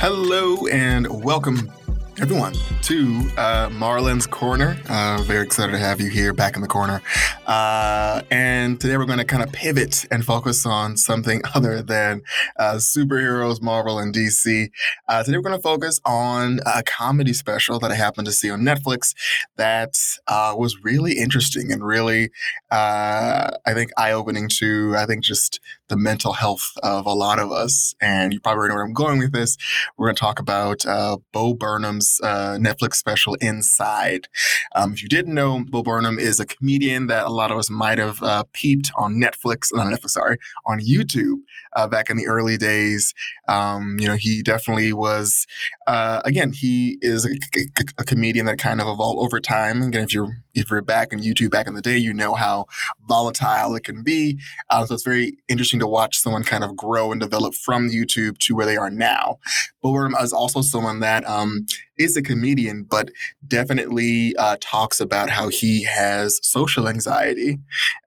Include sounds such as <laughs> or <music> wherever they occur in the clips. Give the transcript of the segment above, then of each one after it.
Hello and welcome everyone to uh, Marlon's Corner. Uh, very excited to have you here back in the corner. Uh, and today we're going to kind of pivot and focus on something <laughs> other than uh, superheroes, Marvel, and DC. Uh, today we're going to focus on a comedy special that I happened to see on Netflix that uh, was really interesting and really, I think, eye opening to, I think, just the mental health of a lot of us. And you probably know where I'm going with this. We're going to talk about Bo Burnham's uh, Netflix special Inside. Um, if you didn't know, Bo Burnham is a comedian that a lot of us might have uh, peeped on Netflix, not Netflix, sorry, on YouTube uh, back in the early days. Um, you know, he definitely was. Uh, again, he is a, a, a, comedian that kind of evolved over time. Again, if you're if you're back in YouTube back in the day, you know how volatile it can be. Uh, so it's very interesting to watch someone kind of grow and develop from YouTube to where they are now. Burnham is also someone that um, is a comedian, but definitely uh, talks about how he has social anxiety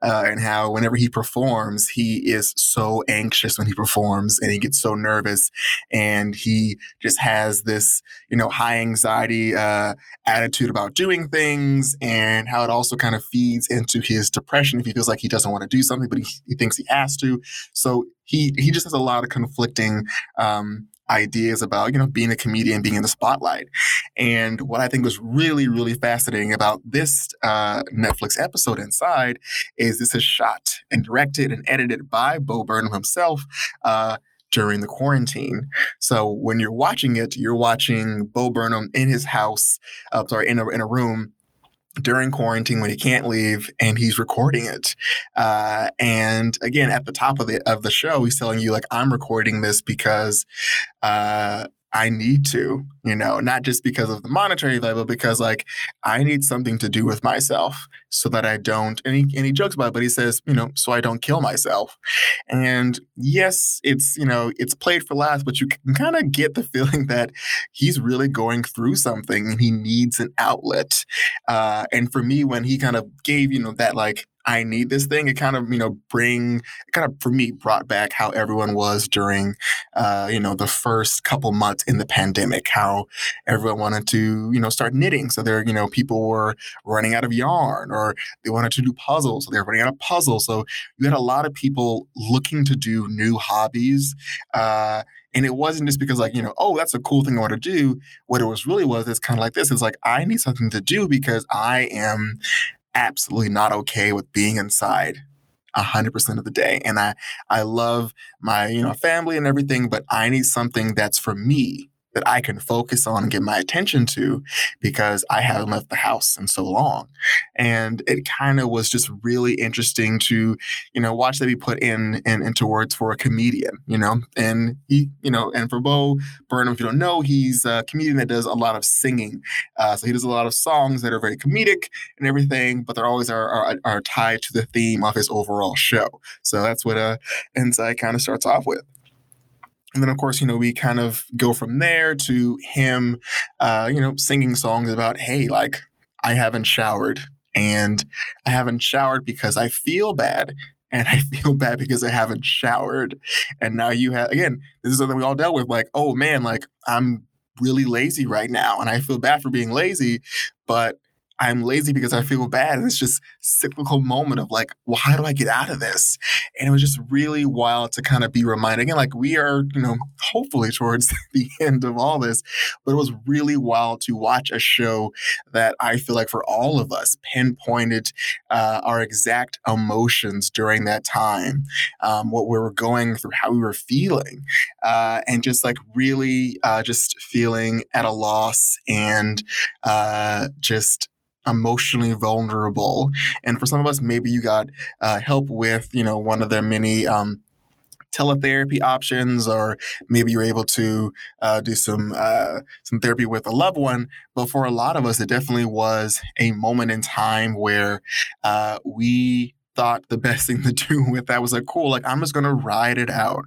uh, and how whenever he performs, he is so anxious when he performs and he gets so nervous and he just has this, you know, high anxiety uh, attitude about doing things and how it also kind of feeds into his depression if he feels like he doesn't want to do something, but he, he thinks he has to. So he he just has a lot of conflicting um, ideas about, you know, being a comedian, being in the spotlight. And what I think was really, really fascinating about this uh, Netflix episode inside is this is shot and directed and edited by Bo Burnham himself. Uh, during the quarantine. So when you're watching it, you're watching Bo Burnham in his house, uh, sorry, in a, in a room during quarantine when he can't leave and he's recording it uh, and again at the top of the of the show he's telling you like i'm recording this because uh, I need to, you know, not just because of the monetary but because like I need something to do with myself so that I don't. And he, and he jokes about it, but he says, you know, so I don't kill myself. And yes, it's, you know, it's played for laughs, but you can kind of get the <laughs> feeling that he's really going through something and he needs an outlet. Uh, and for me, when he kind of gave, you know, that like, I need this thing. It kind of, you know, bring kind of for me brought back how everyone was during, uh, you know, the first couple months in the pandemic. How everyone wanted to, you know, start knitting. So there, you know, people were running out of yarn, or they wanted to do puzzles. So they were running out of puzzles. So you had a lot of people looking to do new hobbies. Uh, and it wasn't just because like, you know, oh, that's a cool thing I want to do. What it was really was it's kind of like this. It's like I need something to do because I am absolutely not okay with being inside 100% of the day and i i love my you know family and everything but i need something that's for me that I can focus on and get my attention to because I haven't left the house in so long. And it kind of was just really interesting to, you know, watch that be put in, in into words for a comedian, you know, and he, you know, and for Bo Burnham, if you don't know, he's a comedian that does a lot of singing. Uh, so he does a lot of songs that are very comedic and everything, but they're always are, are, are tied to the theme of his overall show. So that's what uh, Inside kind of starts off with and then of course you know we kind of go from there to him uh you know singing songs about hey like i haven't showered and i haven't showered because i feel bad and i <laughs> feel bad because i haven't showered. And now you have again this is something we all dealt with like oh man like i'm really lazy right now and i feel bad for being lazy but I'm lazy because I feel bad. And it's just cyclical moment of like, well, how do I get out of this? And it was just really wild to kind of be reminded again, like we are, you know, hopefully towards <laughs> the end of all this, but it was really wild to watch a show that I feel like for all of us pinpointed uh, our exact emotions during that time, um, what we were going through, how we were feeling, uh, and just like really uh, just feeling at a loss and uh, just emotionally vulnerable. And for some of us, maybe you got uh, help with, you know, one of their many um, teletherapy options, or maybe you're able to uh, do some uh, some therapy with a loved one. But for a lot of us, it definitely was a moment in time where uh, we thought the <laughs> best thing to do with that was like, cool, like I'm just gonna ride it out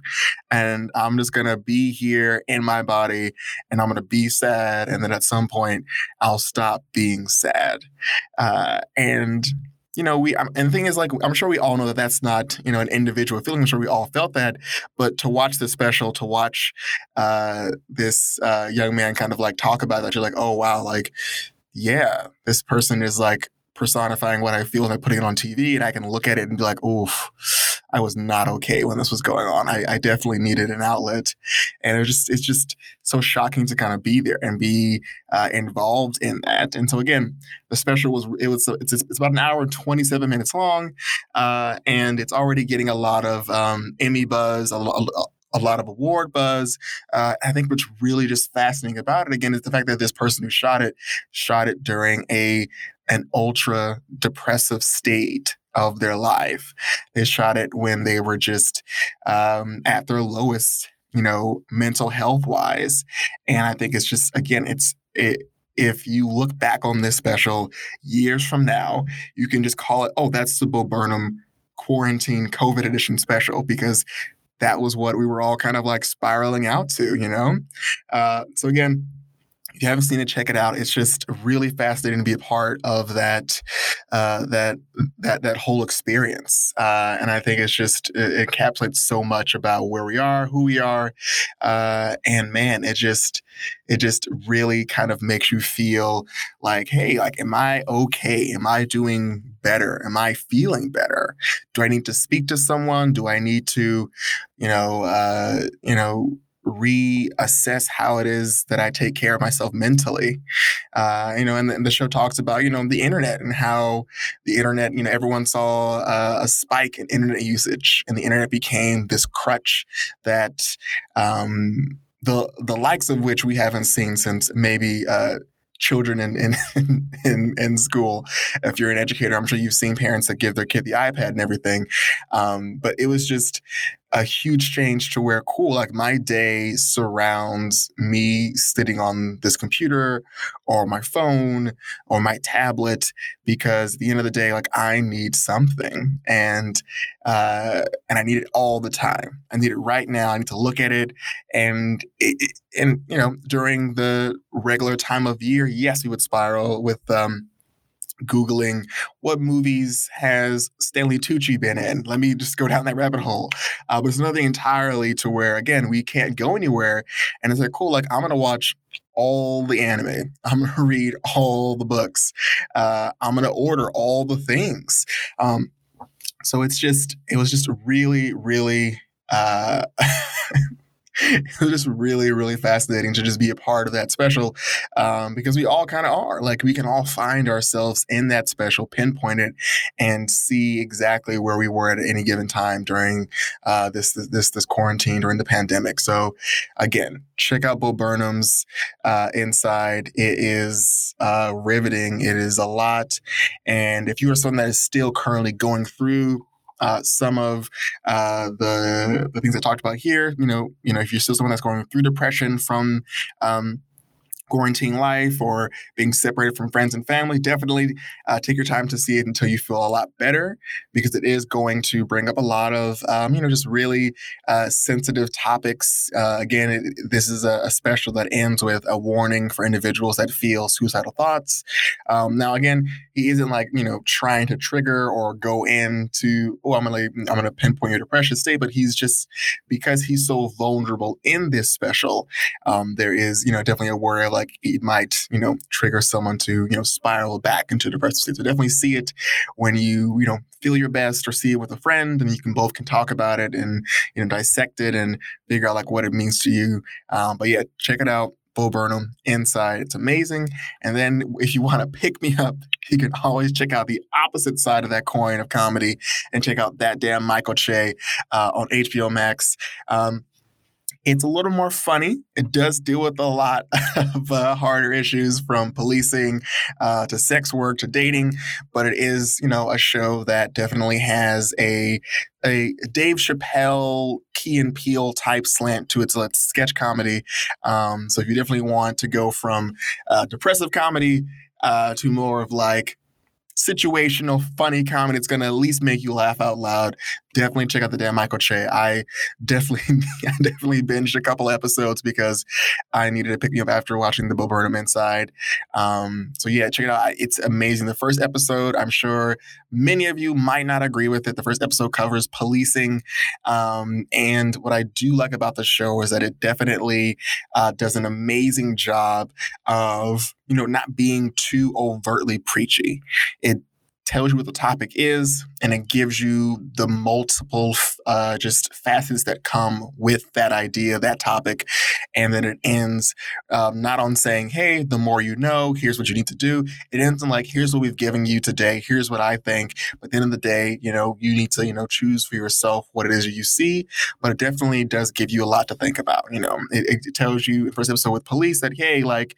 and I'm just gonna be here in my body and I'm gonna be sad. And then at some point I'll stop being sad. Uh, and you know, we um, and the thing is, like, I'm sure we all know that that's not, you know, an individual feeling. I'm sure we all felt that, but to watch the special, to watch uh, this uh, young man kind of like talk about that, you're like, oh wow, like, yeah, this person is like personifying what I feel and I'm putting it on TV, and I can look at it and be like, oof, I was not okay when this was going on. I, I definitely needed an outlet, and it just it's just so shocking to kind of be there and be uh, involved in that. And so again, the special was it was it's, it's about an hour and 27 minutes long, uh, and it's already getting a lot of um, Emmy buzz, a, a, a lot of award buzz. Uh, I think what's really just fascinating about it again is the fact that this person who shot it shot it during a an ultra depressive state of their life. They shot it when they were just um, at their lowest, you know, mental health wise. And I think it's just, again, it's, it, if you look back on this special years from now, you can just call it, oh, that's the Bo Burnham quarantine COVID edition special because that was what we were all kind of like spiraling out to, you know? Uh, so again, if you haven't seen it, check it out. It's just really fascinating to be a part of that uh, that that that whole experience. Uh, and I think it's just it encapsulates so much about where we are, who we are, uh, and man, it just it just really kind of makes you feel like, hey, like, am I okay? Am I doing better? Am I feeling better? Do I need to speak to someone? Do I need to, you know, uh, you know, reassess how it is that I take care of myself mentally. Uh, you know, and the, and the, show talks about, you know, the internet and how the internet, you know, everyone saw uh, a spike in internet usage and the internet became this crutch that um, the, the likes of which we haven't seen since maybe uh, children in, in <laughs> in in school. If you're an educator, I'm sure you've seen parents that give their kid the iPad and everything. Um, but it was just a huge change to where cool like my day surrounds me sitting on this computer or my phone or my tablet because at the end of the day like i need something and uh and i need it all the time. I need it right now. I need to look at it and it, and you know during the regular time of year yes we would spiral with um Googling what movies has Stanley Tucci been in. Let me just go down that rabbit hole. Uh, but it's nothing entirely to where, again, we can't go anywhere. And it's like, cool, like I'm going to watch all the anime. <laughs> I'm going to read all the books. Uh, I'm going to order all the things. Um, so it's just, it was just really, really. Uh, <laughs> <laughs> it was just really, really fascinating to just be a part of that special um, because we all kind of are. Like we can all find ourselves in that special, pinpoint it, and see exactly where we were at any given time during uh, this, this this quarantine during the pandemic. So, again, check out Bo Burnham's uh, Inside. It is uh, riveting. It is a lot, and if you are someone that is still currently going through uh, some of uh, the the things I talked about here. You know, you know, if you're still someone that's going through depression from um, quarantine life or being separated from friends and family, definitely uh, take your time to see it until you feel a lot better because it is going to bring up a lot of, um, you know, just really uh, sensitive topics. Uh, again, it, this is a, a, special that ends with a warning for individuals that feel suicidal thoughts. Um, now, again, he isn't like, you know, trying to trigger or go into, oh, I'm going to, I'm going to pinpoint your depression state, but he's just, because he's so vulnerable in this special, um, there is, you know, definitely a worry like it might, you know, trigger someone to, you know, spiral back into depressive state. So definitely see it when you, you know, feel your best or see it with a friend and you can both can talk about it and, you know, dissect it and figure out like what it means to you. Um, but yeah, check it out. Bo Burnham inside. It's amazing. And then if you want to pick me up, you can always check out the opposite side of that coin of comedy and check out that damn Michael Che uh, on HBO Max. Um, it's a little more funny. It does deal with a lot <laughs> of uh, harder issues from policing uh, to sex work to dating, but it is, you know, a show that definitely has a a Dave Chappelle, Key and Peele type slant to its, its sketch comedy. Um, so if you definitely want to go from uh, depressive comedy uh, to more of like situational, funny comedy. It's going to at least make you laugh out loud. Definitely check out the Damn Michael Che. I definitely, <laughs> I definitely binged a couple episodes because I needed to pick me up after watching the Bo Burnham Inside. Um, so yeah, check it out. It's amazing. The first episode, I'm sure many of you might not agree with it. The first episode covers policing, um, and what I do like about the show is that it definitely uh, does an amazing job of you know not being too overtly preachy. It tells you what the topic is, and it gives you the multiple uh, just facets that come with that idea, that topic. And then it ends um, not on saying, hey, the more you know, here's what you need to do. It ends in like, here's what we've given you today. Here's what I think. But the end of the day, you know, you need to, you know, choose for yourself what it is you see. But it definitely does give you a lot to think about. You know, it, it tells you, first episode with police, that, hey, like,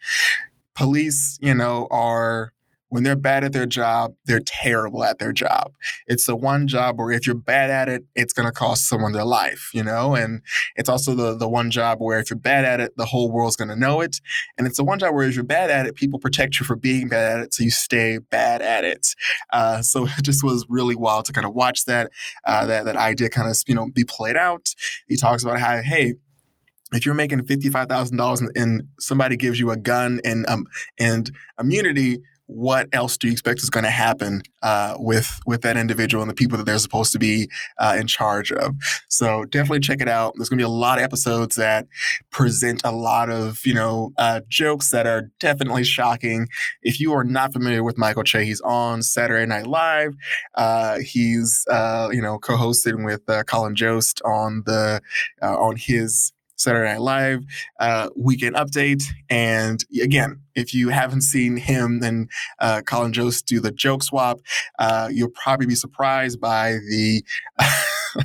police, you know, are when they're bad at their job, they're terrible at their job. It's the one job where if you're bad at it, it's going to cost someone their life, you know? And it's also the, the one job where if you're bad at it, the whole world's going to know it. And it's the one job where if you're bad at it, people protect you for being bad at it, so you stay bad at it. Uh, so <laughs> it just was really wild to kind of watch that, uh, that, that idea kind of, you know, be played out. He talks about how, hey, if you're making fifty-five thousand dollars and somebody gives you a gun and um and immunity, what else do you expect is going to happen uh, with with that individual and the people that they're supposed to be uh, in charge of? So definitely check it out. There's going to be a lot of episodes that present a lot of you know uh, jokes that are definitely shocking. If you are not familiar with Michael Che, he's on Saturday Night Live. Uh, he's uh, you know co-hosted with uh, Colin Jost on the on his Saturday Night Live uh, weekend update. And again, if you haven't seen him and uh, Colin Jost do the joke swap, uh, you'll probably be surprised by the <laughs>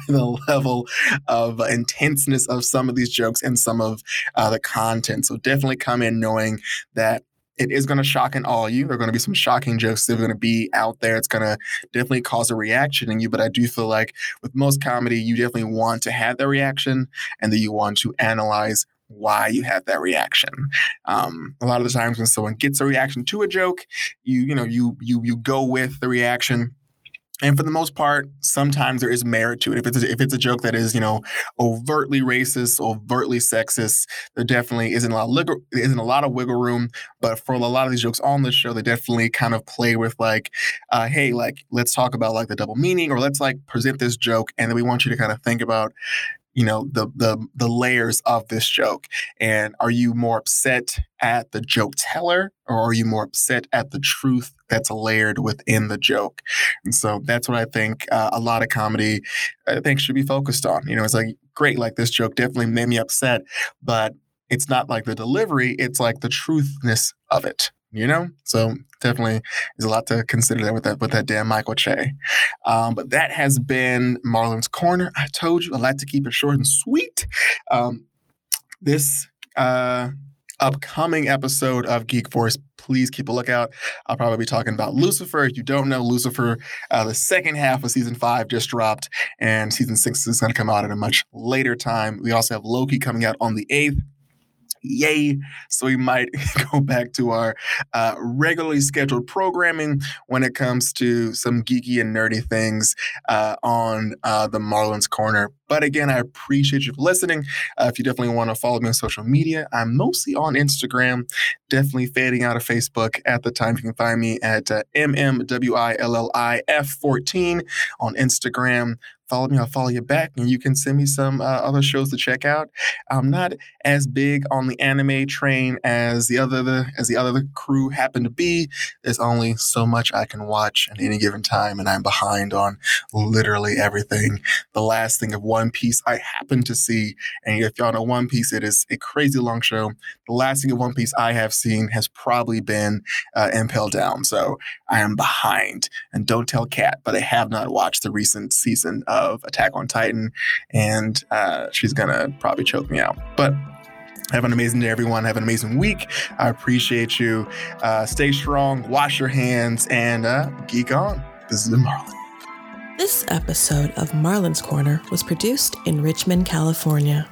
the level of intenseness of some of these jokes and some of uh, the content. So definitely come in knowing that it is going to shock and awe you. There are going to be some shocking jokes that are going to be out there. It's going to definitely cause a reaction in you. But I do feel like with most comedy, you definitely want to have that reaction and that you want to analyze why you have that reaction. Um, a lot of the times when someone gets a reaction to a joke, you you know you you you go with the reaction and for the most part, sometimes there is merit to it. If it's a, if it's a joke that is you know overtly racist, overtly sexist, there definitely isn't a lot of wiggle, isn't a lot of wiggle room. But for a lot of these jokes on the show, they definitely kind of play with like, uh, hey, like let's talk about like the double meaning, or let's like present this joke, and then we want you to kind of think about you know the the the layers of this joke? And are you more upset at the joke teller or are you more upset at the truth that's layered within the joke? And so that's what i think uh, a lot of comedy i think should be focused on. You know it's like great like this joke definitely made me upset but it's not like the delivery it's like the truthness of it you know? So definitely there's a lot to consider there with that with that Damn Michael Che. Um, but that has been marlon's corner. I told you i like to keep it short and sweet. Um, this uh, upcoming episode of geek force please keep a lookout. I'll probably be talking about lucifer. If you don't know lucifer uh, the second half of season five just dropped and season six is going to come out at a much later time. We also have loki coming out on the 8th Yay. So we might <laughs> go back to our uh, regularly scheduled programming when it comes to some geeky and nerdy things uh, on uh, the Marlon's Corner. But again, I appreciate you for listening. Uh, if you definitely want to follow me on social media, I'm mostly on Instagram, definitely fading out of Facebook at the time. You can find me at uh, MMWILLIF14 on Instagram follow me, I'll follow you back, and you can send me some uh, other shows to check out. I'm not as big on the anime train as the other the, as the other crew happen to be. There's only so much I can watch at any given time, and I'm behind on literally everything. The last thing of One Piece I happen to see, and if y'all know One Piece, it is a crazy long show. The last thing of One Piece I have seen has probably been uh, Impel Down, so I am behind. And don't tell Kat, but I have not watched the recent season of Attack on Titan, and uh, she's gonna probably choke me out. But have an amazing day, everyone. Have an amazing week. I appreciate you. Uh, stay strong, wash your hands, and uh, geek on. This is Marlon. This episode of Marlon's Corner was produced in Richmond, California.